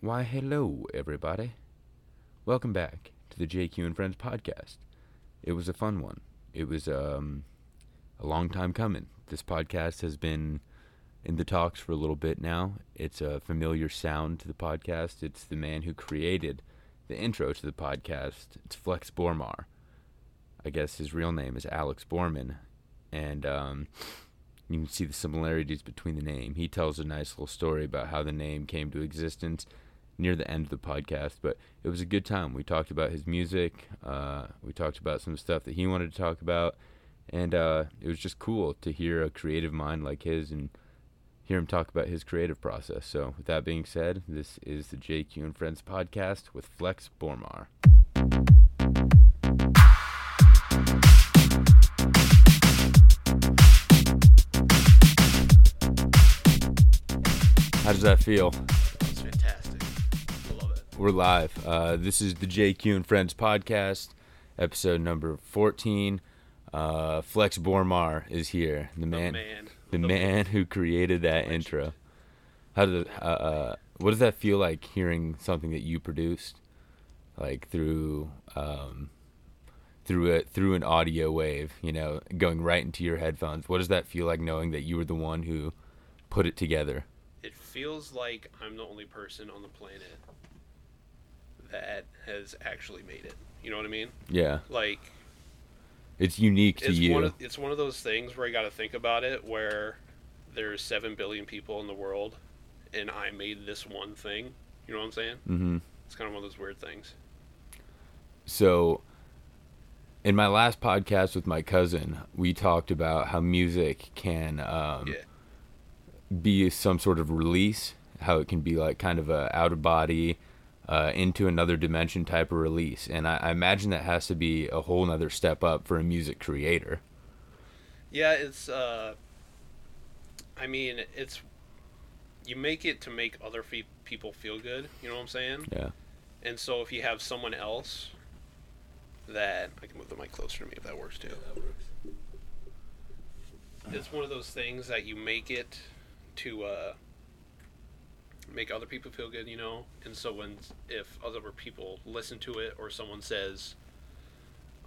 Why, hello, everybody. Welcome back to the JQ and Friends podcast. It was a fun one. It was um, a long time coming. This podcast has been in the talks for a little bit now. It's a familiar sound to the podcast. It's the man who created the intro to the podcast. It's Flex Bormarr. I guess his real name is Alex Bormann. And um, you can see the similarities between the name. He tells a nice little story about how the name came to existence near the end of the podcast, but it was a good time. We talked about his music, uh, we talked about some stuff that he wanted to talk about, and uh, it was just cool to hear a creative mind like his and hear him talk about his creative process. So, with that being said, this is the JQ and Friends podcast with Flex Bormarr. How does that feel? We're live. Uh, this is the JQ and Friends podcast, episode number 14. Uh, Flex Bormarr is here, the man, man. the The man who created that Legend. intro. How does uh, uh, what does that feel like hearing something that you produced, like through um, through it through an audio wave, you know, going right into your headphones? What does that feel like knowing that you were the one who put it together? It feels like I'm the only person on the planet that has actually made it. You know what I mean? Yeah, Like it's unique to it's you. one of it's one of those things where you got to think about it where there's 7 billion people in the world and I made this one thing. You know what I'm saying? mm-hmm. It's kind of one of those weird things. So, in my last podcast with my cousin, we talked about how music can um, Yeah. be some sort of release, how it can be like kind of a out of body, uh, into another dimension type of release. And I, I imagine that has to be a whole nother step up for a music creator. Yeah, it's uh I mean, it's you make it to make other fe- people feel good, you know what I'm saying? Yeah. And so if you have someone else that I can move the mic closer to me if that works too. Yeah, that works. It's one of those things that you make it to uh, make other people feel good, you know. And so when if other people listen to it or someone says,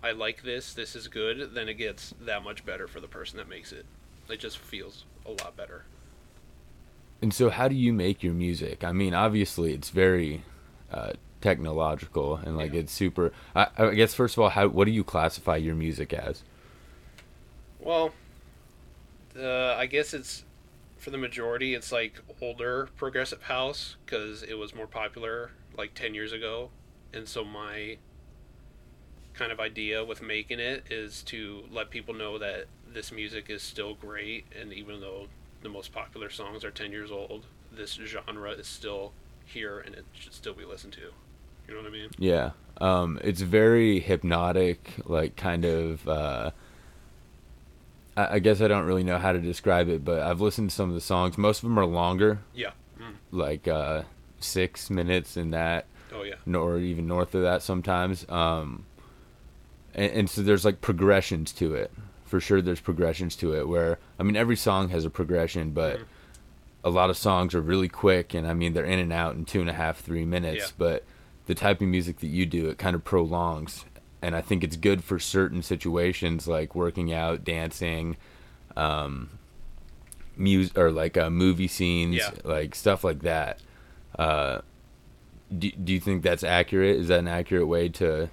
"I like this, this is good," then it gets that much better for the person that makes it. It just feels a lot better. And so, how do you make your music? I mean, obviously, it's very uh, technological and like Yeah. it's super. I, I guess first of all, how what do you classify your music as? Well, uh, I guess it's for the majority. It's like older progressive house because it was more popular like ten years ago, and so my kind of idea with making it is to let people know that this music is still great, and even though the most popular songs are ten years old, this genre is still here and it should still be listened to. You know what I mean? Yeah. Um, it's very hypnotic, like kind of. Uh, I, I guess I don't really know how to describe it, but I've listened to some of the songs. Most of them are longer, Yeah. Mm. like uh, six minutes in that, Oh yeah. or even north of that sometimes. Um, and, and so there's like progressions to it. For sure, there's progressions to it. Where I mean, every song has a progression, but Mhm. a lot of songs are really quick, and I mean, they're in and out in two and a half, three minutes. Yeah. But the type of music that you do, it kind of prolongs, and I think it's good for certain situations like working out, dancing, um, music, or like uh, movie scenes, Yeah. like stuff like that. Uh, do, do you think that's accurate? Is that an accurate way to,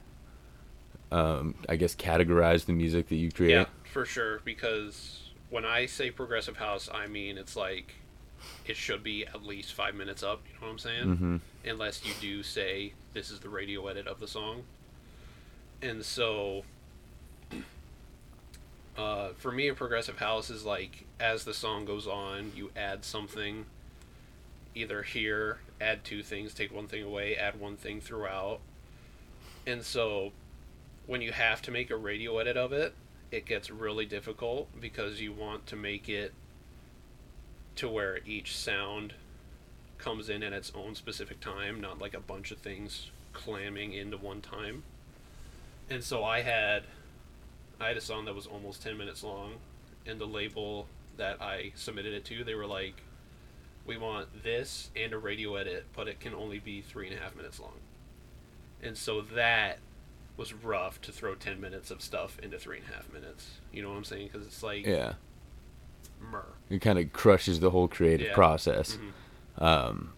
um, I guess, categorize the music that you create? Yeah, for sure. Because when I say progressive house, I mean it's like it should be at least five minutes up. You know what I'm saying? Mm-hmm. Unless you do say this is the radio edit of the song. And so, uh, for me, a progressive house is like as the song goes on, you add something. Either here, add two things, take one thing away, add one thing throughout. And so, when you have to make a radio edit of it, it gets really difficult because you want to make it to where each sound comes in at its own specific time, not like a bunch of things clamming into one time. And so I had I had a song that was almost 10 minutes long and the label that I submitted it to, they were like we want this and a radio edit, but it can only be three and a half minutes long. And so that was rough to throw 10 minutes of stuff into three and a half minutes. You know what I'm saying? Because it's like, Yeah. myrrh. It kind of crushes the whole creative Yeah. process. Mhm. Um,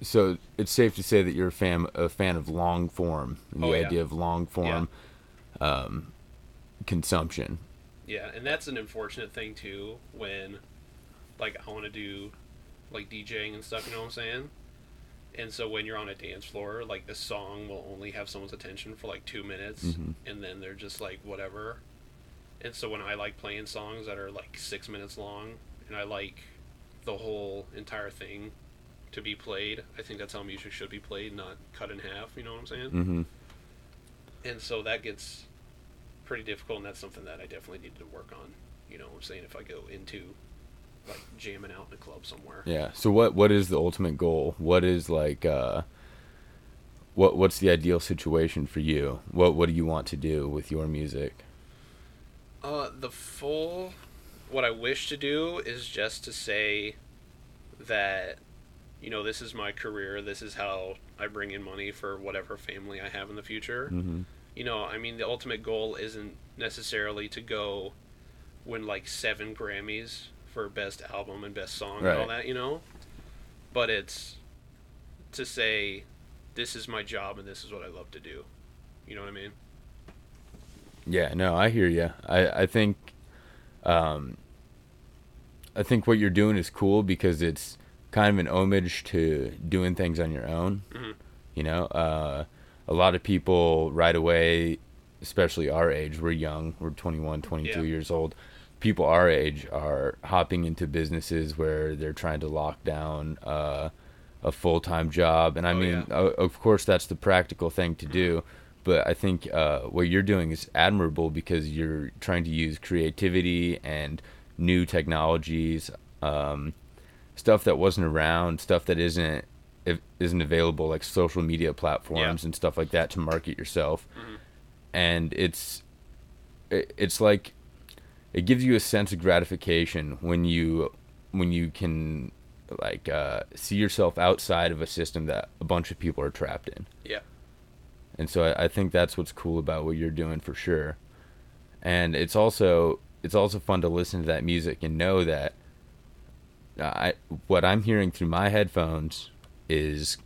so it's safe to say that you're a fan a fan of long form, and the Oh, yeah. idea of long form um, consumption. Yeah, and that's an unfortunate thing too when like I want to do like DJing and stuff, you know what I'm saying? And so when you're on a dance floor, like the song will only have someone's attention for like 2 minutes Mhm. and then they're just like whatever. And so when I like playing songs that are like 6 minutes long and I like the whole entire thing to be played, I think that's how music should be played, not cut in half, you know what I'm saying? hmm and so that gets pretty difficult and that's something that i definitely need to work on you know what i'm saying if i go into like jamming out in a club somewhere Yeah. So what what is the ultimate goal? What is like uh, what what's the ideal situation for you? What what do you want to do with your music? uh the full what i wish to do is just to say that you know this is my career this is how i bring in money for whatever family i have in the future Mm-hmm. you know, I mean, the ultimate goal isn't necessarily to go win like seven Grammys for best album and best song and all that, you know, but it's to say, this is my job and this is what I love to do. You know what I mean? Yeah, no, I hear you. I I think, um, I think what you're doing is cool because it's kind of an homage to doing things on your own. Mhm. You know, uh, a lot of people right away, especially our age, we're young, we're 21, 22 Yeah. years old. People our age are hopping into businesses where they're trying to lock down uh, a full time job, and I Oh, mean, yeah. Mm-hmm. of course, that's the practical thing to do. But I think uh, what you're doing is admirable because you're trying to use creativity and new technologies, um, stuff that wasn't around, stuff that isn't if, isn't available, like social media platforms and stuff like that, to market yourself. Mhm. And it's it, it's like it gives you a sense of gratification when you when you can like uh, see yourself outside of a system that a bunch of people are trapped in. Yeah. And so I, I think that's what's cool about what you're doing for sure. And it's also it's also fun to listen to that music and know that I what I'm hearing through my headphones is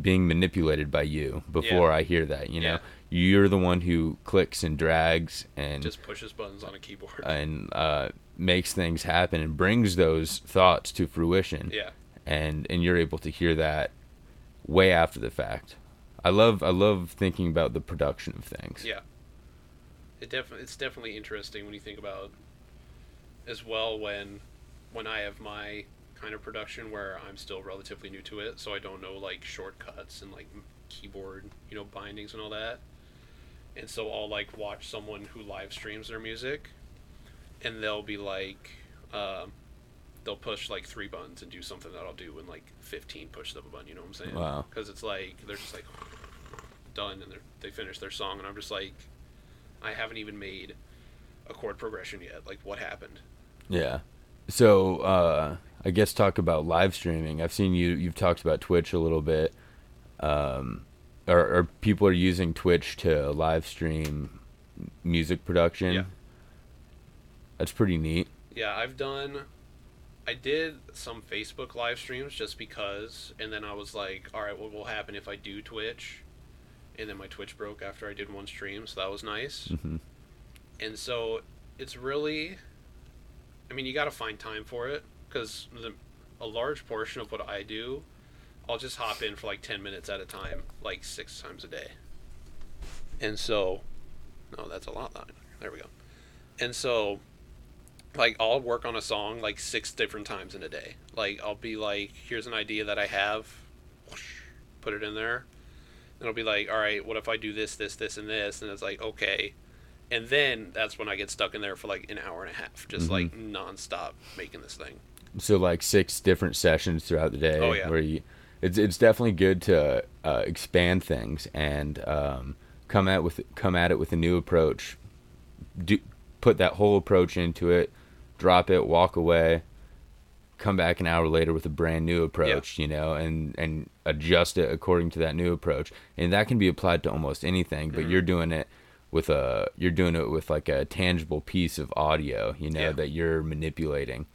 being manipulated by you before Yeah. I hear that, you know. Yeah. You're the one who clicks and drags and Just pushes buttons on a keyboard. and uh, makes things happen and brings those thoughts to fruition yeah. and and you're able to hear that way after the fact. I love I love thinking about the production of things. Yeah. It definitely it's definitely interesting when you think about as well when when I have my kind of production where I'm still relatively new to it, so I don't know like shortcuts and like keyboard, you know, bindings and all that. And so I'll like watch someone who live streams their music and they'll be like um, they'll push like three buttons and do something that I'll do in like 15 pushes of a button, you know what I'm saying? Wow. Because it's like they're just like done and they're, they finish their song and I'm just like I haven't even made a chord progression yet. Like what happened? Yeah. So uh, I guess talk about live streaming. I've seen you. You've talked about Twitch a little bit. Um, or, or people are using Twitch to live stream music production. Yeah. That's pretty neat. Yeah, I've done. I did some Facebook live streams just because, and then I was like, all right, what will happen if I do Twitch? And then my Twitch broke after I did one stream, so that was nice. hmm And so it's really, I mean, you got to find time for it because a large portion of what I do, I'll just hop in for like 10 minutes at a time, like six times a day. And so, no, that's a lot. There we go. And so, like, I'll work on a song like six different times in a day. Like, I'll be like, here's an idea that I have, put it in there. And I'll be like, all right, what if I do this, this, this, and this? And it's like, okay and then that's when I get stuck in there for like an hour and a half, just Mhm. like nonstop making this thing. So like six different sessions throughout the day. Oh, yeah. Where you, it's it's definitely good to uh, expand things and um, come at with come at it with a new approach. Do put that whole approach into it, drop it, walk away, come back an hour later with a brand new approach, you know, and and adjust it according to that new approach. And that can be applied to almost anything, but Mm-hmm. you're doing it with a you're doing it with like a tangible piece of audio, you know, Yeah. that you're manipulating.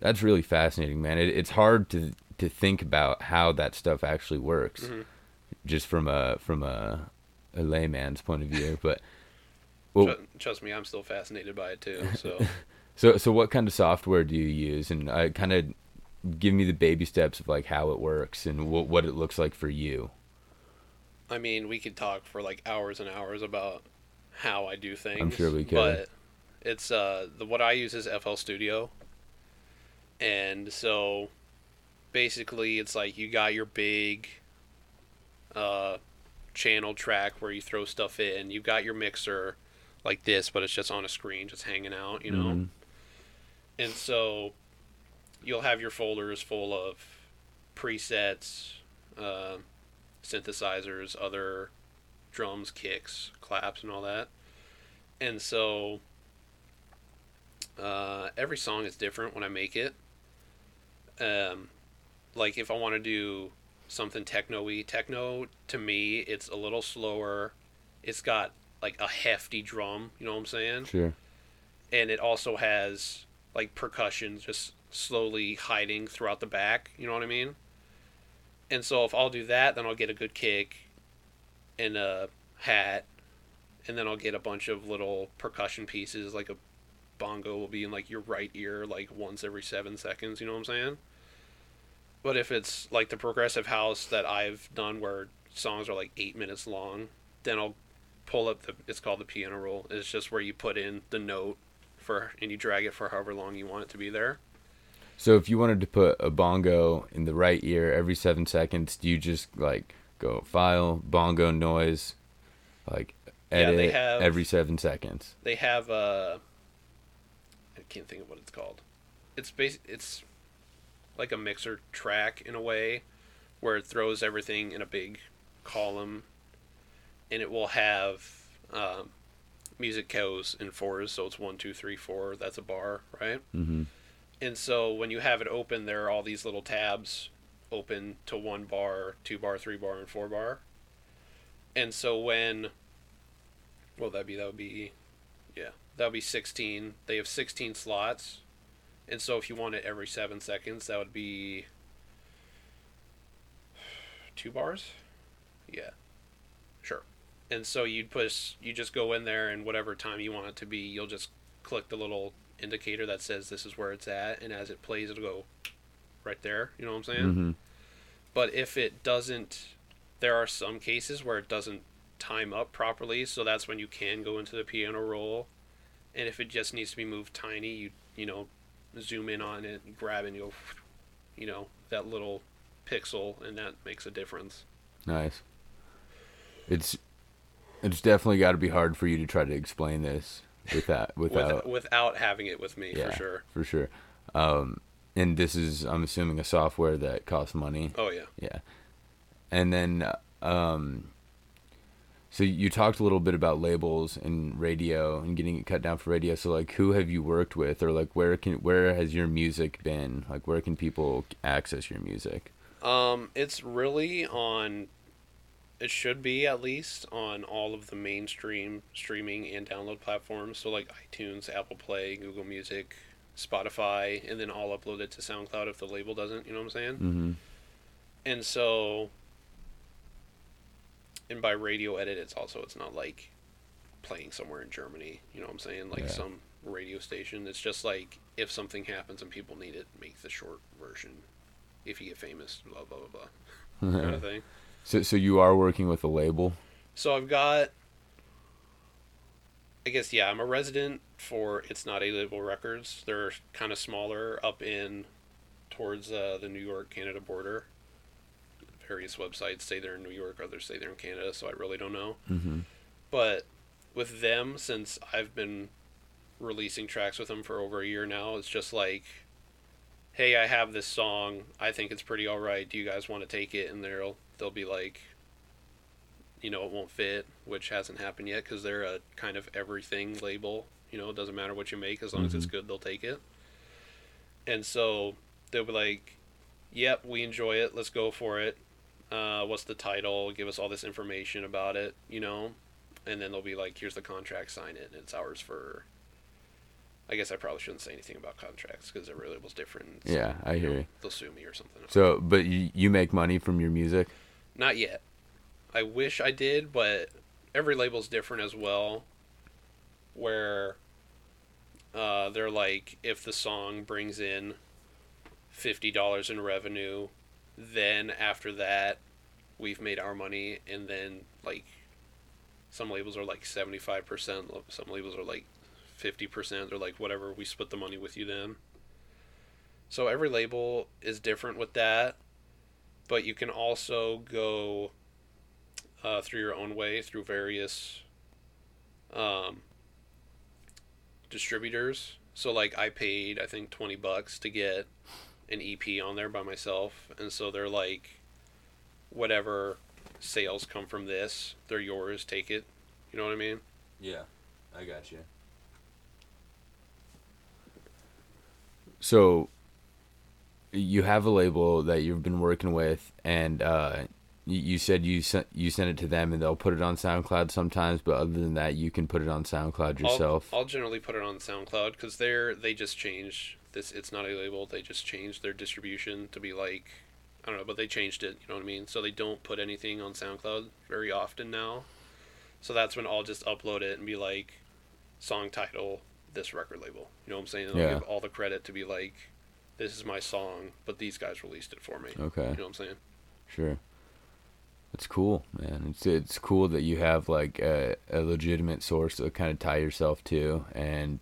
That's really fascinating, man. It, it's hard to to think about how that stuff actually works, Mm-hmm. just from a from a a layman's point of view. But well, Tru- trust me, I'm still fascinated by it too. So so so what kind of software do you use, and uh, kind of give me the baby steps of like how it works and what what it looks like for you. I mean, we could talk for like hours and hours about how I do things. I'm sure we could. But it's uh the what I use is FL Studio. And so basically it's like you got your big uh channel track where you throw stuff in. You've got your mixer like this, but it's just on a screen just hanging out, you know. Mhm. And so you'll have your folders full of presets, uh, synthesizers, other drums, kicks, claps, and all that. And so uh, every song is different when I make it. Um, like if I want to do something techno-y, techno to me it's a little slower. It's got like a hefty drum, you know what I'm saying? Sure. and it also has like percussion just slowly hiding throughout the back you know what i mean and so if i'll do that then i'll get a good kick and a hat. And then i'll get a bunch of little percussion pieces like a bongo will be in like your right ear like once every seven seconds you know what i'm saying? But if it's like the progressive house that i've done where songs are like eight minutes long then i'll pull up the it's called the piano roll. It's just where you put in the note for and you drag it for however long you want it to be there So if you wanted to put a bongo in the right ear every seven seconds, do you just like go file bongo noise, like Yeah, they have- every seven seconds? they have uh i can't think of what it's called it's bas- it's like a mixer track in a way where it throws everything in a big column and it will have um, music goes in fours so it's one two three four that's a bar right Mm-hmm. And so when you have it open there are all these little tabs open to one bar two bar three bar and four bar. And so when well that'd be that would be yeah that would be 16 they have 16 slots. And so if you want it every seven seconds that would be two bars? Yeah. Sure. And so you'd push you just go in there and whatever time you want it to be you'll just click the little indicator that says this is where it's at and as it plays it'll go right there you know what i'm saying Mm-hmm. but if it doesn't there are some cases where it doesn't time up properly so that's when you can go into the piano roll and if it just needs to be moved tiny you you know zoom in on it and grab it and you go you know that little pixel and that makes a difference Nice. It's it's definitely got to be hard for you to try to explain this without without without having it with me yeah, for sure for sure. Um, and this is I'm assuming a software that costs money. oh yeah Yeah. And then, um, so you talked a little bit about labels and radio and getting it cut down for radio. So like, who have you worked with, or like, where can where has your music been? Like, where can people access your music? Um, it's really on. It should be at least on all of the mainstream streaming and download platforms. So like iTunes, Apple Play, Google Music, Spotify, and then upload it to SoundCloud if the label doesn't. You know what I'm saying? Mm-hmm. And so, and by radio edit, it's also it's not like playing somewhere in Germany. You know what I'm saying? Like Yeah. some radio station. It's just like if something happens and people need it, make the short version. If you get famous, blah blah blah blah, kind of thing. So so you are working with a label. So I've got. I guess yeah, I'm a resident for It's Not a Label Records. They're kind of smaller up in towards uh, the New York Canada border. Various websites say they're in New York, others say they're in Canada, so I really don't know. Mm-hmm. But with them, since I've been releasing tracks with them for over a year now, it's just like, hey, I have this song. I think it's pretty all right. Do you guys want to take it? And they'll they'll be like, you know, it won't fit, which hasn't happened yet because they're a kind of everything label. You know, it doesn't matter what you make as long as it's Mhm. good, they'll take it. And so they'll be like, "Yep, we enjoy it. Let's go for it. Uh, what's the title? Give us all this information about it, you know." And then they'll be like, "Here's the contract. Sign it. And it's ours for." I guess I probably shouldn't say anything about contracts because every label's different. so, Yeah, I hear know, you. They'll sue me or something. So, but you, you make money from your music? Not yet. I wish I did, but every label's different as well. Where uh, they're like, if the song brings in fifty dollars in revenue, then after that, we've made our money, and then like some labels are like seventy five percent, some labels are like fifty percent, or like whatever. We split the money with you then. So every label is different with that but you can also go uh, through your own way through various um, distributors. So like I paid I think twenty bucks to get an EP on there by myself, and so they're like, whatever sales come from this, they're yours. Take it. You know what I mean? Yeah, I got you. So, you have a label that you've been working with, and uh, you, you said you sent you send it to them, and they'll put it on SoundCloud sometimes. But other than that, you can put it on SoundCloud yourself. I'll, I'll generally put it on SoundCloud because they're they just changed this. It's not a label. They just changed their distribution to be like I don't know, but they changed it. You know what I mean? So they don't put anything on SoundCloud very often now. So that's when I'll just upload it and be like, song title, this record label. You know what I'm saying? And I'll Yeah. give all the credit to be like, this is my song, but these guys released it for me. okay. You know what I'm saying? Sure. It's cool, man. It's it's cool that you have like a, a legitimate source to kind of tie yourself to, and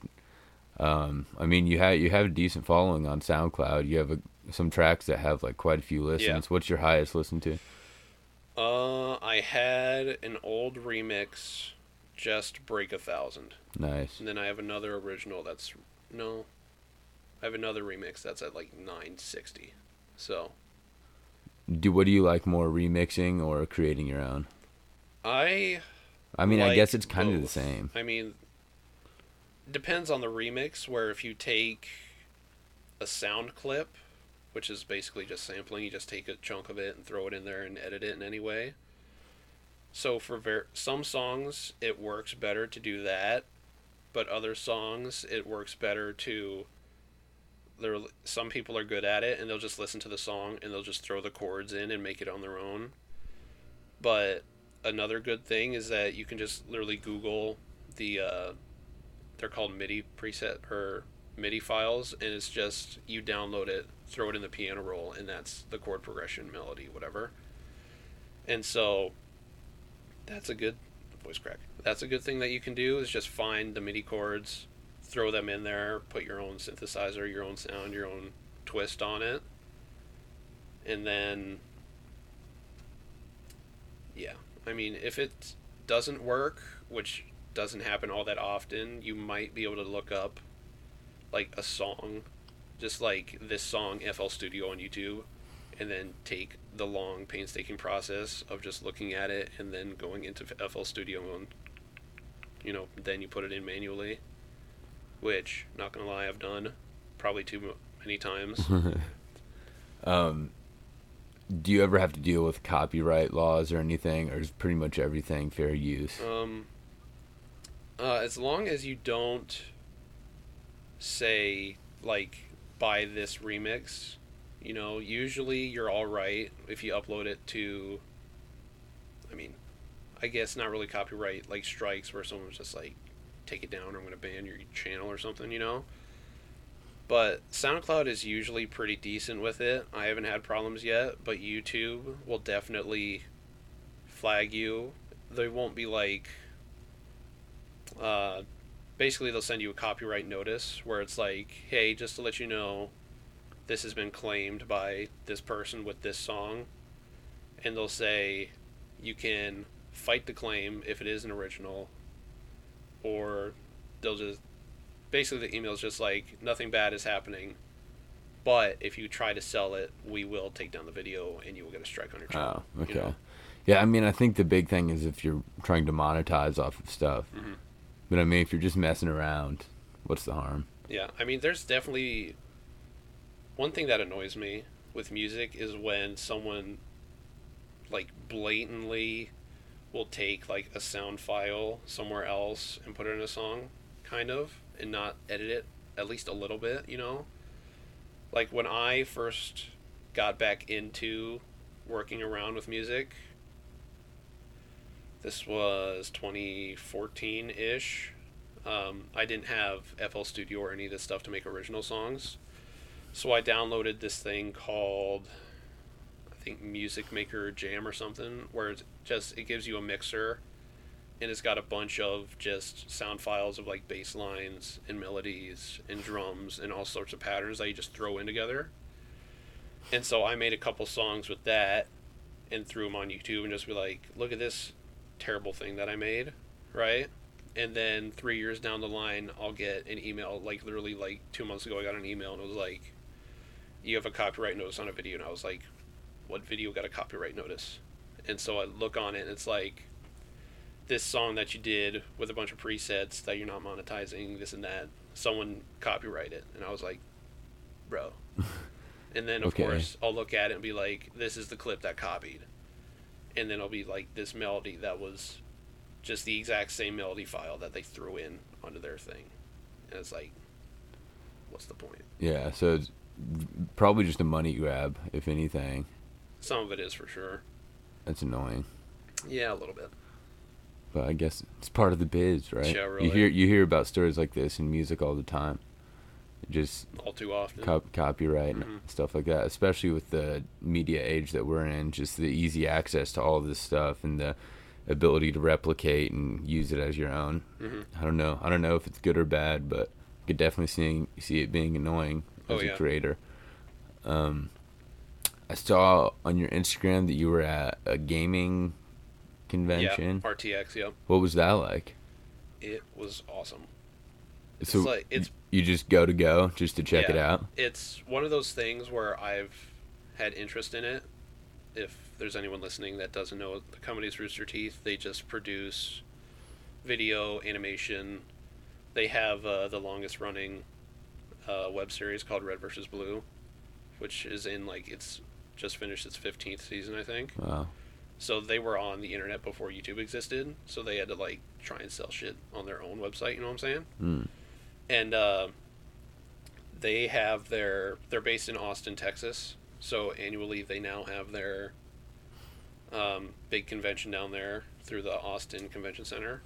um, I mean you have you have a decent following on SoundCloud. You have a, some tracks that have like quite a few listens. What's your highest listen to? Uh, I had an old remix, just break a thousand. Nice. And then I have another original that's no. I have another remix that's at like 960. So Do what do you like more, remixing or creating your own? I I mean, I guess it's kind of the same. I mean depends on the remix where if you take a sound clip, which is basically just sampling, you just take a chunk of it and throw it in there and edit it in any way. So for ver- some songs it works better to do that, but other songs it works better to there some people are good at it and they'll just listen to the song and they'll just throw the chords in and make it on their own. But another good thing is that you can just literally Google the uh, they're called MIDI preset or MIDI files, and it's just you download it, throw it in the piano roll, and that's the chord progression, melody, whatever. And so that's a good voice crack. That's a good thing that you can do is just find the MIDI chords, throw them in there, put your own synthesizer, your own sound, your own twist on it, and then yeah, I mean, if it doesn't work, which doesn't happen all that often, you might be able to look up like a song, just like this song FL Studio on YouTube, and then take the long, painstaking process of just looking at it and then going into FL Studio and you know, then you put it in manually, which, not gonna lie, I've done probably too many times. um, do you ever have to deal with copyright laws or anything, or is pretty much everything fair use? Um, uh, as long as you don't say like buy this remix, you know, usually you're all right if you upload it to. I mean, I guess not really copyright like strikes where someone's just like, take it down or I'm gonna ban your channel or something, you know. But SoundCloud is usually pretty decent with it. I haven't had problems yet, but YouTube will definitely flag you. They won't be like uh, basically they'll send you a copyright notice where it's like, hey, just to let you know, this has been claimed by this person with this song, and they'll say you can fight the claim if it is an original, or they'll just basically the email's just like nothing bad is happening. But if you try to sell it, we will take down the video and you will get a strike on your channel. Oh, okay. you know? Yeah, I mean, I think the big thing is if you're trying to monetize off of stuff. Mhm. But I mean, if you're just messing around, what's the harm? Yeah, I mean, there's definitely one thing that annoys me with music is when someone like blatantly will take like a sound file somewhere else and put it in a song kind of and not edit it at least a little bit you know? Like when i first got back into working around with music this was 2014-ish um, i didn't have fl studio or any of this stuff to make original songs. So i downloaded this thing called think Music Maker Jam or something, where it's just it gives you a mixer, and it's got a bunch of just sound files of like bass lines and melodies and drums and all sorts of patterns that you just throw in together. And so I made a couple songs with that, and threw them on YouTube and just be like, look at this terrible thing that I made, right? And then three years down the line, I'll get an email. Like literally, like two months ago, I got an email and it was like, "You have a copyright notice on a video," and I was like, what video got a copyright notice. And so I look on it and it's like this song that you did with a bunch of presets that you're not monetizing, this and that. Someone copyright it. And I was like, bro. and then of Okay. course I'll look at it and be like, this is the clip that copied. And then it'll be like this melody that was just the exact same melody file that they threw in onto their thing. And it's like, what's the point? Yeah, so it's probably just a money grab, if anything. Some of it is for sure. That's annoying. Yeah, a little bit. But I guess it's part of the biz, right? Yeah, really. You hear you hear about stories like this in music all the time. Just All too often. cop- copyright Mhm. and stuff like that, especially with the media age that we're in. Just the easy access to all this stuff and the ability to replicate and use it as your own. Mhm. I don't know. I don't know if it's good or bad, but I could definitely see see it being annoying Oh, as a yeah. creator. Um, I saw on your Instagram that you were at a gaming convention. Yeah, RTX. Yep, What was that like? it was awesome. It's so like it's you just go to go just to check it out. it's one of those things where I've had interest in it. If there's anyone listening that doesn't know, the company's Rooster Teeth. They just produce video animation. They have uh, the longest running uh, web series called Red versus Blue, which is in like it's just finished its 15th season, I think. Wow. So they were on the internet before YouTube existed, so they had to like try and sell shit on their own website. You know what I'm saying? Mm. And uh, they have their they're based in Austin, Texas. So annually they now have their um, big convention down there through the Austin Convention Center,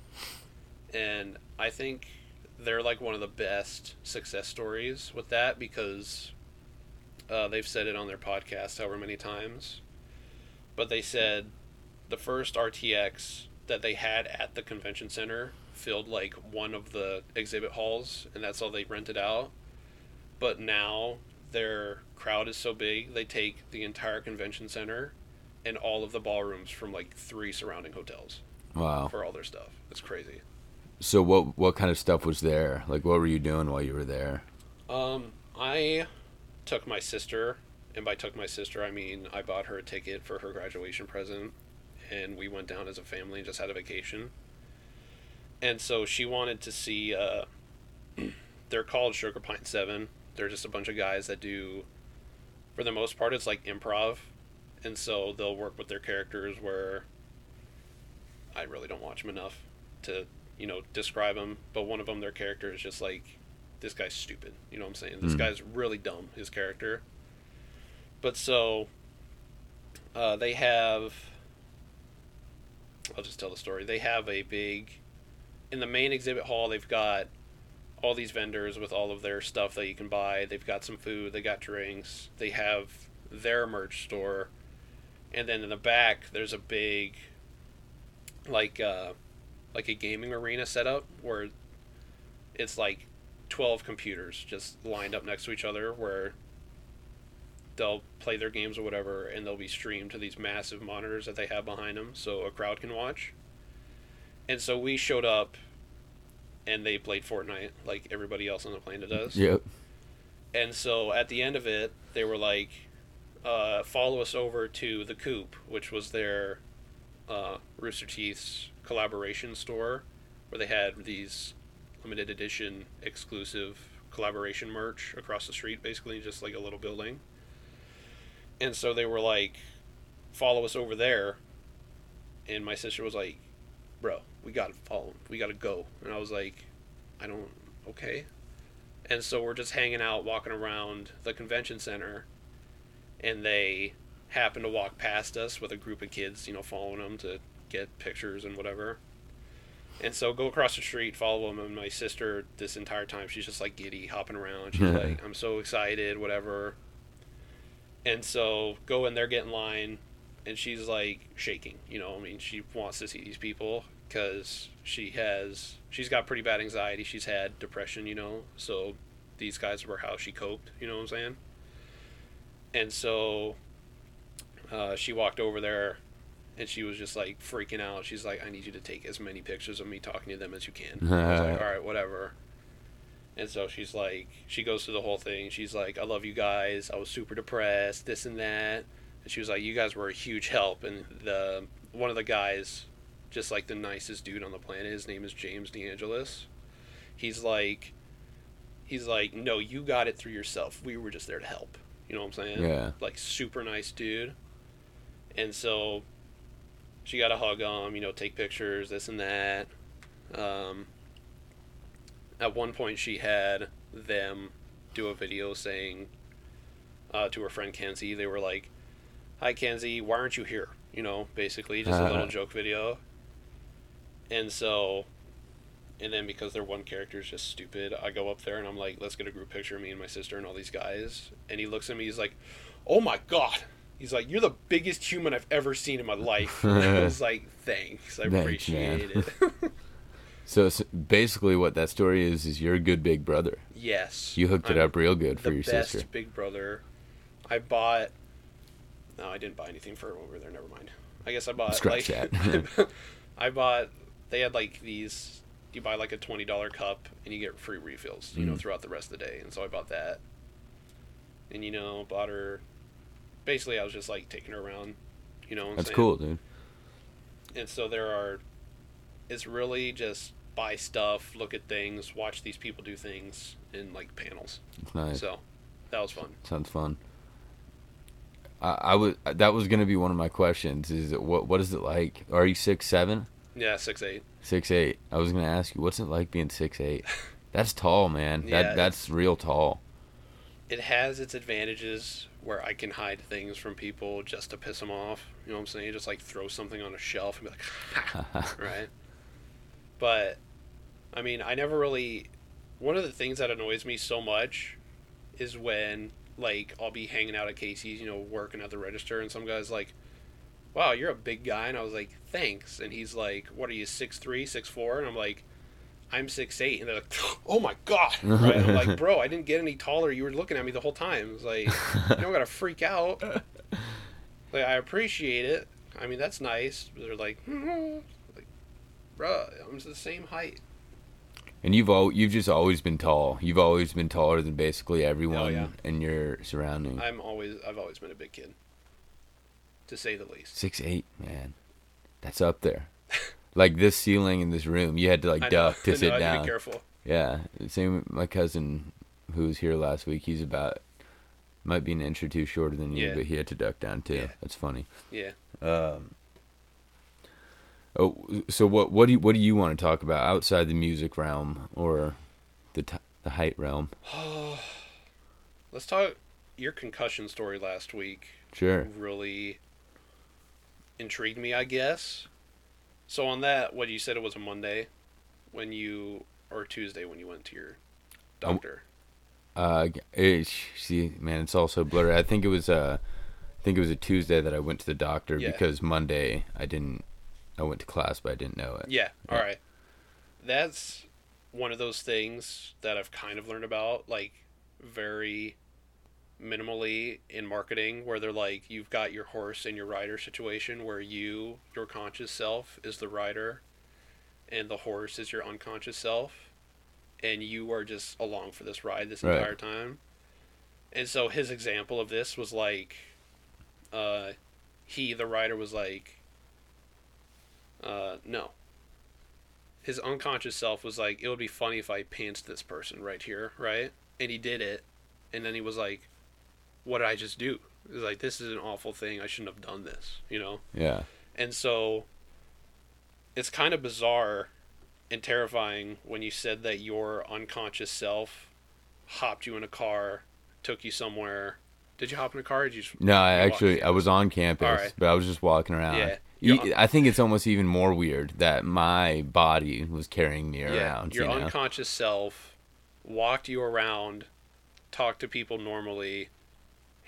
and I think they're like one of the best success stories with that because uh, they've said it on their podcast however many times, but they said the first RTX that they had at the convention center filled like one of the exhibit halls, and that's all they rented out. But now their crowd is so big, they take the entire convention center and all of the ballrooms from like three surrounding hotels Wow. for all their stuff. It's crazy. So what what kind of stuff was there? Like what were you doing while you were there? Um, I took my sister, and by took my sister, I mean I bought her a ticket for her graduation present, and we went down as a family and just had a vacation. And so she wanted to see. Uh, they're called Sugar Pine Seven. They're just a bunch of guys that do, for the most part, it's like improv, and so they'll work with their characters where. I really don't watch them enough to, you know, describe them. But one of them, their character is just like this guy's stupid. You know what I'm saying? This Mm. guy's really dumb, his character. But so uh, they have. I'll just tell the story. They have a big. In the main exhibit hall, they've got all these vendors with all of their stuff that you can buy. They've got some food, they got drinks, they have their merch store. And then in the back, there's a big. Like, uh, like a gaming arena setup where it's like 12 computers just lined up next to each other where they'll play their games or whatever and they'll be streamed to these massive monitors that they have behind them so a crowd can watch and so we showed up and they played fortnite like everybody else on the planet does Yep. and so at the end of it, they were like, uh, follow us over to the Coop, which was their uh, Rooster Teeth's collaboration store, where they had these limited edition exclusive collaboration merch across the street, basically just like a little building. And so they were like, "Follow us over there," and my sister was like, "Bro, we gotta follow. We gotta go." And I was like, "I don't. Okay." And so we're just hanging out, walking around the convention center, and they happen to walk past us with a group of kids, you know, following them to get pictures and whatever. And so go across the street, follow them, and my sister this entire time she's just like giddy, hopping around. She's like, "I'm so excited, whatever." And so go in there, get in line, and she's like shaking. You know, I mean, she wants to see these people because she has she's got pretty bad anxiety. She's had depression, you know. So these guys were how she coped. You know what I'm saying? And so uh, she walked over there and she was just like freaking out. She's like, I need you to take as many pictures of me talking to them as you can. I was like, all right, whatever. And so she's like, she goes through the whole thing. She's like, I love you guys. I was super depressed, this and that. And she was like, you guys were a huge help. And the one of the guys, just like the nicest dude on the planet, his name is James DeAngelis. He's like, he's like, no, you got it through yourself. We were just there to help. You know what I'm saying? Yeah. Like super nice dude. And so she got a hug him, you know, take pictures, this and that. Um, at one point, she had them do a video saying uh, to her friend Kenzie, they were like, Hi, Kenzie, why aren't you here? You know, basically, just a little joke video. And so, and then because their one character is just stupid, I go up there and I'm like, let's get a group picture of me and my sister and all these guys. And he looks at me, he's like, oh my God. He's like, you're the biggest human I've ever seen in my life. And I was like, thanks. I Thanks, appreciate man." it. So, s basically, what that story is is you're a good big brother. yes. You hooked it I'm up real good for your best sister. big brother. I bought. No, I didn't buy anything for her over there. Never mind. I guess I bought Scratch like. that. I bought. They had like these. You buy like a twenty dollar cup and you get free refills. You know, Mhm. throughout the rest of the day, and so I bought that. And you know, bought her. Basically, I was just like taking her around. You know, That's saying? cool, dude. and so there are it's really just buy stuff look at things watch these people do things in like panels It's nice. so that was fun Sounds fun. I, I was that was gonna be one of my questions. Is it what what is it like? Are you six seven? yeah six eight Six eight. I was gonna ask you, what's it like being six eight? That's tall, man. Yeah, that that's real tall. It has its advantages where i can hide things from people just to piss them off you know what i'm saying? Just like throw something on a shelf and be like right? But i mean i never really one of the things that annoys me so much is when like i'll be hanging out at casey's you know working at the register and some guy's like wow you're a big guy. And i was like thanks. And he's like what are you six three six four? And i'm like i'm six eight and they're like oh my god right i'm like bro i didn't get any taller you were looking at me the whole time it's like you don't gotta freak out like i appreciate it i mean that's nice they're like like bruh i'm the same height And you've al- you've just always been tall. You've always been taller than basically everyone Oh, yeah. in your surroundings. i'm always i've always been a big kid to say the least Six eight, man. That's up there. Like this ceiling in this room, you had to like I know. duck to No, sit to down. be careful Yeah, same with my cousin who was here last week. He's about might be an inch or two shorter than you, Yeah. but he had to duck down too. Yeah. That's funny. yeah Um, oh, so what what do you, what do you want to talk about outside the music realm or the t- the height realm? let's talk your concussion story last week Sure. really intrigued me, I guess. So on that, what you said it was a Monday when you or Tuesday when you went to your Um, doctor. Uh, it, see, man, it's all so blurry. I think it was uh, I think it was a Tuesday that I went to the doctor Yeah. because Monday I didn't. I went to class, but I didn't know it. yeah, yeah. all right. That's one of those things that I've kind of learned about like very minimally in marketing where they're like you've got your horse and your rider situation where you your conscious self is the rider and the horse is your unconscious self and you are just along for this ride this Right. entire time. And so his example of this was like uh he the rider was like uh no. His unconscious self was like it would be funny if i pinched this person right here right? And he did it, and then he was like, "What did I just do?" Was like, "This is an awful thing. I shouldn't have done this." You know. Yeah. And so it's kind of bizarre and terrifying when you said that your unconscious self hopped you in a car, took you somewhere. Did you hop in a car? Or did you? just- No, I actually I was on campus, Alright. but I was just walking around. Yeah. I think it's almost even more weird that my body was carrying me around. Your you know? unconscious self walked you around, talked to people normally,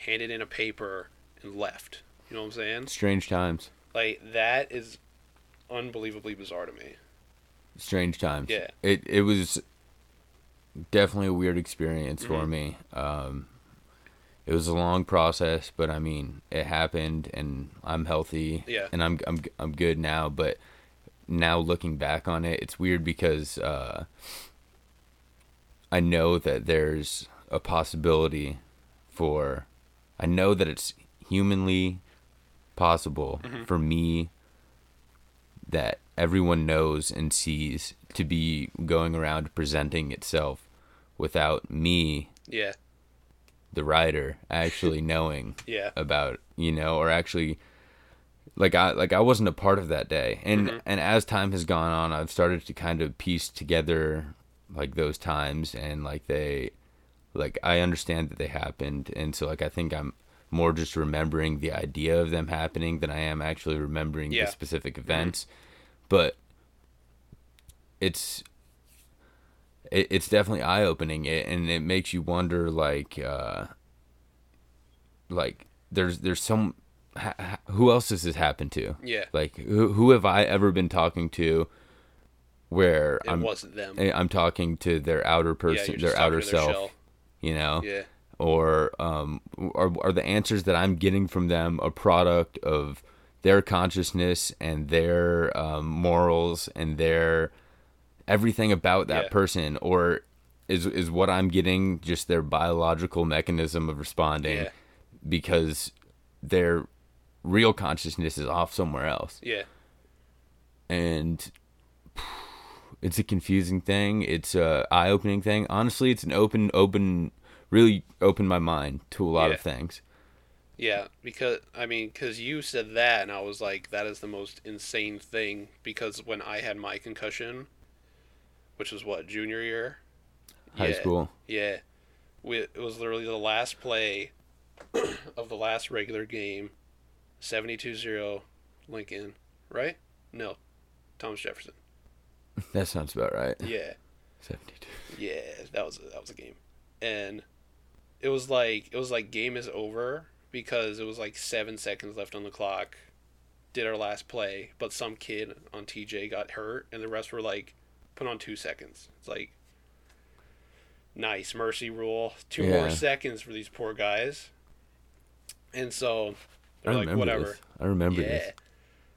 handed in a paper, and left. You know what I'm saying? Strange times. Like that is unbelievably bizarre to me. Strange times. Yeah. It it was definitely a weird experience for Mhm. me. Um, it was a long process, but I mean, it happened, and I'm healthy. Yeah. And I'm I'm I'm good now. But now looking back on it, it's weird because uh, I know that there's a possibility for. I know that it's humanly possible Mhm. for me that everyone knows and sees to be going around presenting itself without me, Yeah. the writer, actually knowing Yeah. about you know or actually like I like I wasn't a part of that day and Mhm. and as time has gone on I've started to kind of piece together like those times and like they like I understand that they happened and so like I think I'm more just remembering the idea of them happening than I am actually remembering Yeah. the specific events but it's it, it's definitely eye opening and it makes you wonder like uh like there's there's some ha, who else does this happen to Yeah. like who, who have i ever been talking to where It i'm wasn't them. eh, i'm talking to their outer person you're their outer self. You know Yeah. or um are, are the answers that i'm getting from them a product of their consciousness and their um, morals and their everything about that Yeah. person or is is what i'm getting just their biological mechanism of responding Yeah. because their real consciousness is off somewhere else Yeah. and it's a confusing thing it's a eye-opening thing honestly it's an open open really opened my mind to a lot of things Yeah, because I mean, because you said that, and I was like, that is the most insane thing. Because when I had my concussion, which was what junior year, high Yeah. school yeah, we, it was literally the last play of the last regular game, 72-0 Lincoln, right? No, Thomas Jefferson. That sounds about right Yeah. 72 Yeah, that was that was a game, and it was like it was like game is over because it was like seven seconds left on the clock. Did our last play, but some kid on TJ got hurt, and the rest were like put on two seconds. It's like nice mercy rule, two more seconds for these poor guys, and so I they're like remember whatever. this. I remember Yeah. this.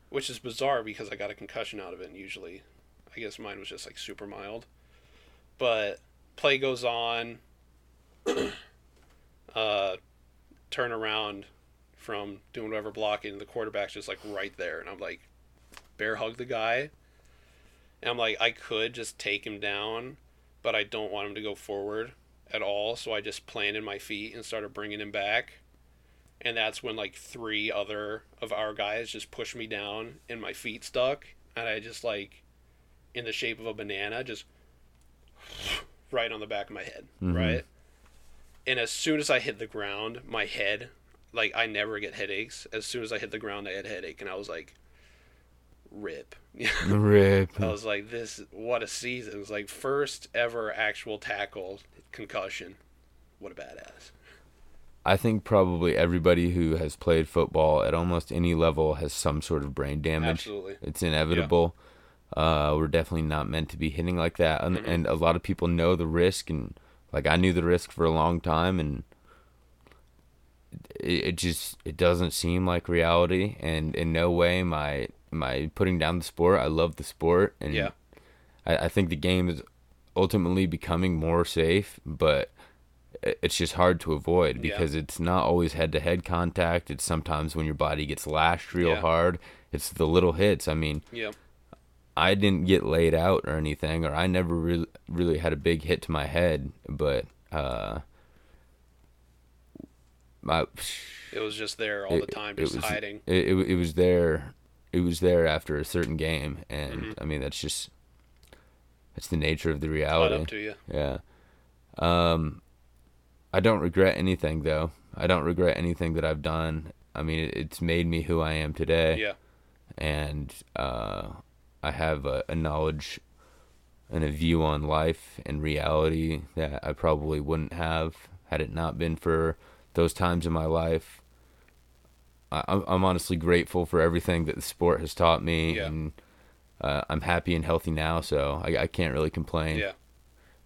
Which is bizarre because I got a concussion out of it, and usually, I guess mine was just like super mild. But play goes on. uh, turn around from doing whatever blocking, the quarterback's just like right there, and I'm like, bear hug the guy. And I'm like, I could just take him down, but I don't want him to go forward at all, so I just planted my feet and started bringing him back and that's when like three other of our guys just pushed me down and my feet stuck and i just like in the shape of a banana just right on the back of my head Mhm. right and as soon as i hit the ground my head like i never get headaches as soon as i hit the ground i had a headache and i was like rip Rip. i was like this what a season it was like first ever actual tackle concussion what a badass I think probably everybody who has played football at almost any level has some sort of brain damage. absolutely It's inevitable. Uh, we're definitely not meant to be hitting like that, and, Mhm. and a lot of people know the risk. And like I knew the risk for a long time, and it, it just it doesn't seem like reality. And in no way am I putting down the sport. I love the sport, and Yeah. I, I think the game is ultimately becoming more safe, but it's just hard to avoid Yeah. because it's not always head to head contact. It's sometimes when your body gets lashed real Yeah. hard. It's the little hits. I mean, yeah I didn't get laid out or anything, or I never really really had a big hit to my head, but uh, my It was just there all the time, just was, hiding. It, it it was there. It was there after a certain game, and Mhm. I mean that's just that's the nature of the Caught reality. up to you. Yeah. Um, I don't regret anything though. I don't regret anything that I've done. I mean, it, it's made me who I am today. Yeah. And uh, I have a, a knowledge and a view on life and reality that I probably wouldn't have had it not been for those times in my life. I, I'm I'm honestly grateful for everything that the sport has taught me, Yeah. and uh, I'm happy and healthy now, so I, I can't really complain. Yeah.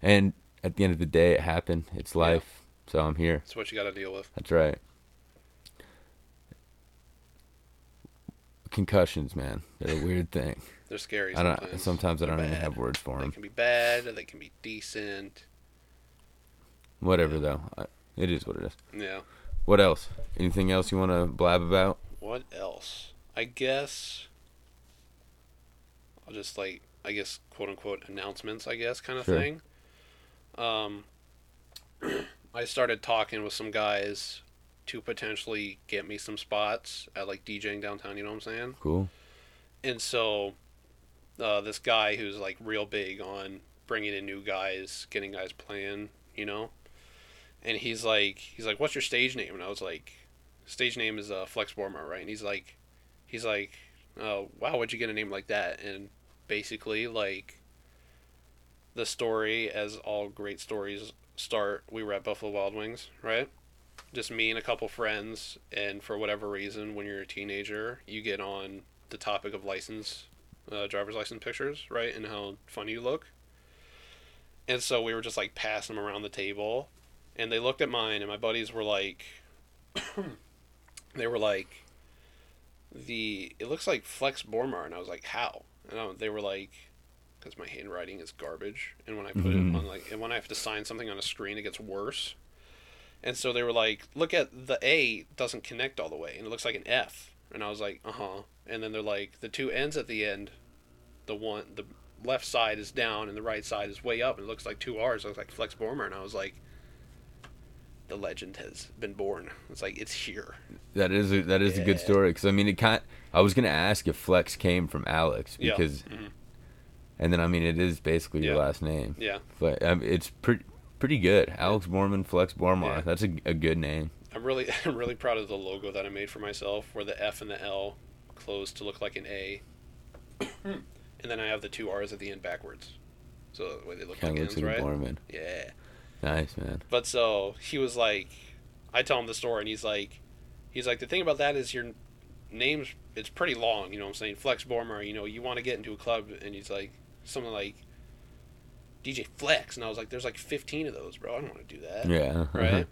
And at the end of the day, it happened. It's Yeah. life. So I'm here. That's what you got to deal with. That's right. Concussions, man. They're a weird thing. They're scary I don't. sometimes. Sometimes I don't even have words for them. They can be bad. Or They can be decent. Whatever though. I, it is what it is. Yeah. What else? Anything else you want to blab about? What else? I guess I'll just like I guess quote unquote announcements, I guess, kind of Sure. thing. Um I started talking with some guys to potentially get me some spots at like DJing downtown, you know what I'm saying? Cool. And so uh, this guy who's like real big on bringing in new guys, getting guys playing, you know. And he's like, he's like, "What's your stage name?" And I was like, "Stage name is uh, Flex Bormarr, right?" And he's like, he's like, "Oh, wow, what'd you get a name like that?" And basically, like, the story, as all great stories start, we were at Buffalo Wild Wings, right? Just me and a couple friends, and for whatever reason, when you're a teenager, you get on the topic of license, uh, driver's license pictures, right, and how funny you look. And so we were just like passing them around the table, and they looked at mine, and my buddies were like, they were like, the it looks like Flex Bormarr, and I was like, how? And I, they were like, because my handwriting is garbage, and when I put Mhm. it on like, and when I have to sign something on a screen, it gets worse. And so they were like, look at the A doesn't connect all the way, and it looks like an F. And I was like, uh huh. And then they're like, the two ends at the end, the one, the left side is down and the right side is way up, and it looks like two R's. It looks like Flex Bormarr. And I was like, the legend has been born. It's like, it's here. That is a, that is a good story because I mean it kind. I was gonna ask if Flex came from Alex Yeah. because, Mhm. and then I mean it is basically your last name. Yeah. But um, it's pretty pretty good. Alex Bormann, Flex Bormarr. Yeah. That's a, a good name. I'm really, I'm really proud of the logo that I made for myself, where the F and the L close to look like an A, and then I have the two R's at the end backwards, so the way they look Kind like of looks ends, like right? Bormann. Yeah. Nice man. But so he was like, I tell him the story, and he's like, he's like, the thing about that is your name's it's pretty long. You know what I'm saying? Flex Bormarr. You know, you want to get into a club, and he's like something like DJ Flex, and I was like, there's like 15 of those, bro. I don't want to do that, Yeah. Uh-huh. right?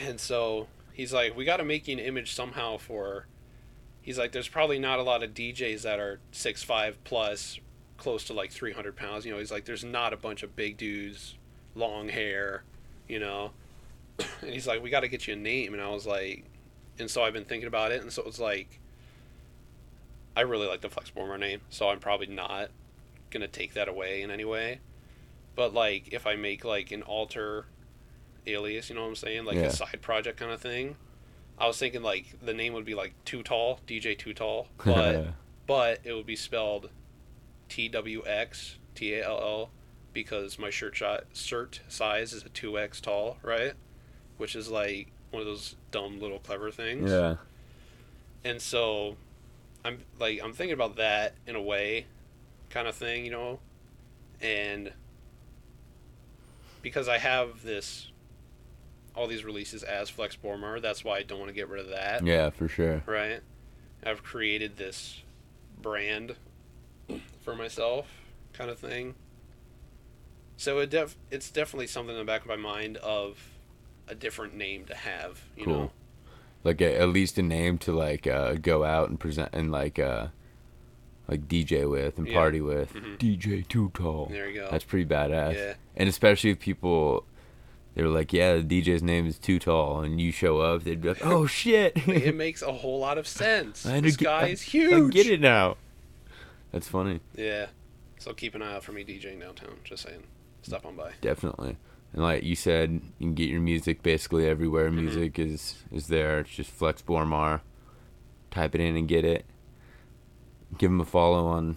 and so he's like, we got to make you an image somehow for. He's like, there's probably not a lot of DJs that are six five plus, close to like 300 pounds. You know, he's like, there's not a bunch of big dudes, long hair, you know. And he's like, we got to get you a name. And I was like, and so I've been thinking about it. And so it's like, I really like the Flex Bormarr name. So I'm probably not going to take that away in any way. But like, if I make like an alter alias, you know what I'm saying? Like Yeah. a side project kind of thing. I was thinking like the name would be like Too Tall, DJ Too Tall. But but it would be spelled T W X T A L L because my shirt shot shirt size is a two X tall, right? Which is like one of those dumb little clever things. yeah. And so I'm like I'm thinking about that in a way kind of thing, you know? And because I have this all these releases as Flex Bormarr, that's why I don't want to get rid of that Yeah, for sure. right? I've created this brand for myself, kind of thing. So it def- it's definitely something in the back of my mind of a different name to have, you Cool. know. Like a, at least a name to like uh, go out and present and like uh, like DJ with and Yeah. party with. Mhm. DJ Too Tall. There you go. That's pretty badass. yeah, And especially if people they're like, yeah, the DJ's name is Too Tall, and you show up, they'd be like, oh shit. it makes a whole lot of sense. I this get- guy I- is huge. I get it now. That's funny. Yeah. So keep an eye out for me DJing downtown. Just saying. Stop on by. Definitely. And like you said, you can get your music basically everywhere. Mhm. Music is is there. It's just Flex Bormarr. Type it in and get it. Give him a follow on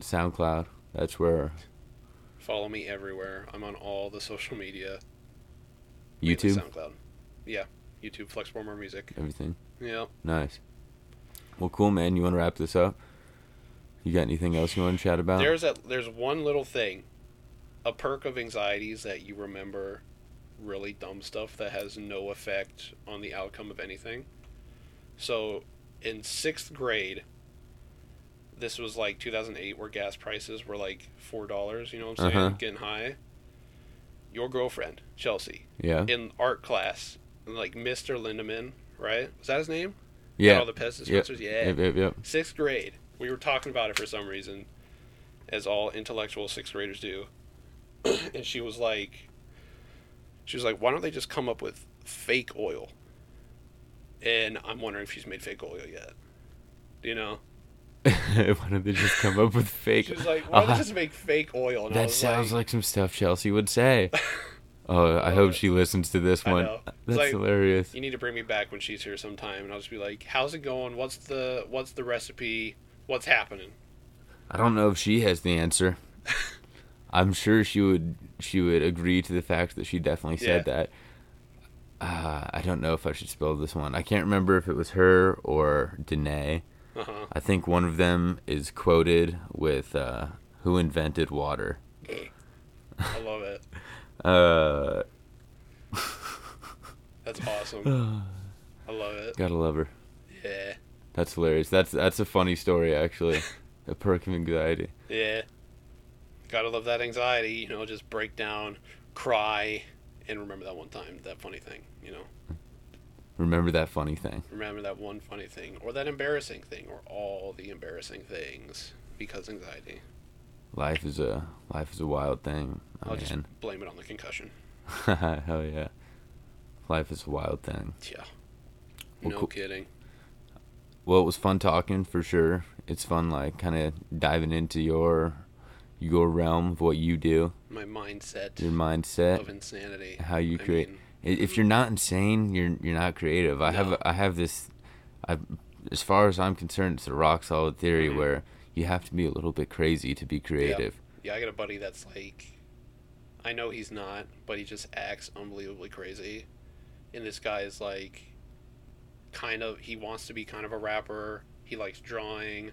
SoundCloud. That's where Follow me everywhere. I'm on all the social media. YouTube, SoundCloud. Yeah, YouTube, Flex Bormarr Music. everything. Yeah. Nice. Well, cool, man. You want to wrap this up? You got anything else you want to chat about? There's a there's one little thing, a perk of anxieties that you remember, really dumb stuff that has no effect on the outcome of anything. So, in sixth grade, this was like 2008, where gas prices were like four dollars. You know what I'm saying? Uh-huh. Getting high. Your girlfriend, Chelsea, yeah. in art class, like Mr. Lindemann, right? Was that his name? Yeah. All the pest Yep. Yeah Yep, yep, yep. sixth grade. We were talking about it for some reason, as all intellectual sixth graders do. and she was like, she was like, why don't they just come up with fake oil? And I'm wondering if she's made fake oil yet. You know? Why don't they just come up with fake? She was like, why don't Uh, they just make fake oil? And that sounds like some stuff Chelsea would say. Oh, I hope she listens to this one. That's like- hilarious. you need to bring me back when she's here sometime, and I'll just be like, how's it going? What's the what's the recipe? What's happening? I don't know if she has the answer. I'm sure she would she would agree to the fact that she definitely said Yeah. that. Uh, I don't know if I should spell this one. I can't remember if it was her or Danae. Uh huh. I think one of them is quoted with uh, "Who invented water?" I love it. Uh, That's awesome. I love it. gotta love her. Yeah. That's hilarious. That's that's a funny story actually. a perk of anxiety. Yeah. Gotta love that anxiety, you know, just break down, cry, and remember that one time, that funny thing, you know. Remember that funny thing. Remember that one funny thing, or that embarrassing thing, or all the embarrassing things because anxiety. Life is a life is a wild thing. I'll Oh, just man. blame it on the concussion. Hell yeah. Life is a wild thing. Yeah. Well, no cool. kidding. Well, it was fun talking for sure. It's fun like kind of diving into your your realm of what you do, My mindset your mindset, of insanity. how you I create. mean, If you're not insane, you're you're not creative. I No. have I have this I as far as I'm concerned, it's a rock solid theory Mhm. where you have to be a little bit crazy to be creative. yeah, I got a buddy that's like, I know he's not, but he just acts unbelievably crazy. And this guy is like, kind of, he wants to be kind of a rapper. He likes drawing.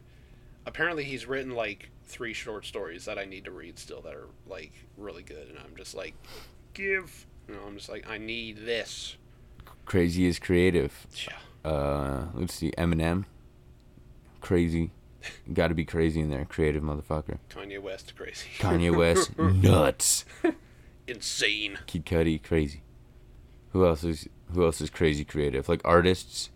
Apparently, he's written like three short stories that I need to read still that are like really good. And I'm just like, give. You know, I'm just like, I need this. Crazy is creative. Yeah. Uh, let's see, Eminem. Crazy, got to be crazy in there. Creative motherfucker. Kanye West, crazy. Kanye West, nuts. Insane. Kid Cudi, crazy. Who else is Who else is crazy creative? Like artists.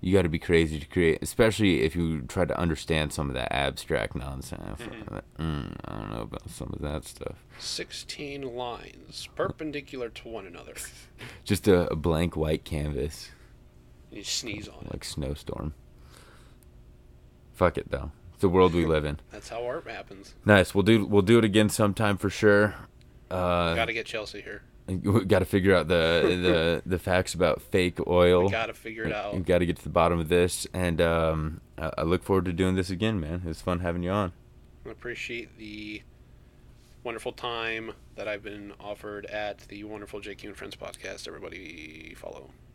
You got to be crazy to create, especially if you try to understand some of that abstract nonsense. Mhm. Mm, I don't know about some of that stuff. 16 lines perpendicular to one another. Just a, a blank white canvas, You sneeze on it. like snowstorm. Fuck it though. It's the world we live in. That's how art happens. Nice. We'll do we'll do it again sometime for sure. Uh, Got to get Chelsea here. We got to figure out the the the facts about fake oil. We got to figure it out. We've got to get to the bottom of this, and um, I, I look forward to doing this again, man. It was fun having you on. I appreciate the wonderful time that I've been offered at the wonderful JQ and Friends podcast. Everybody follow.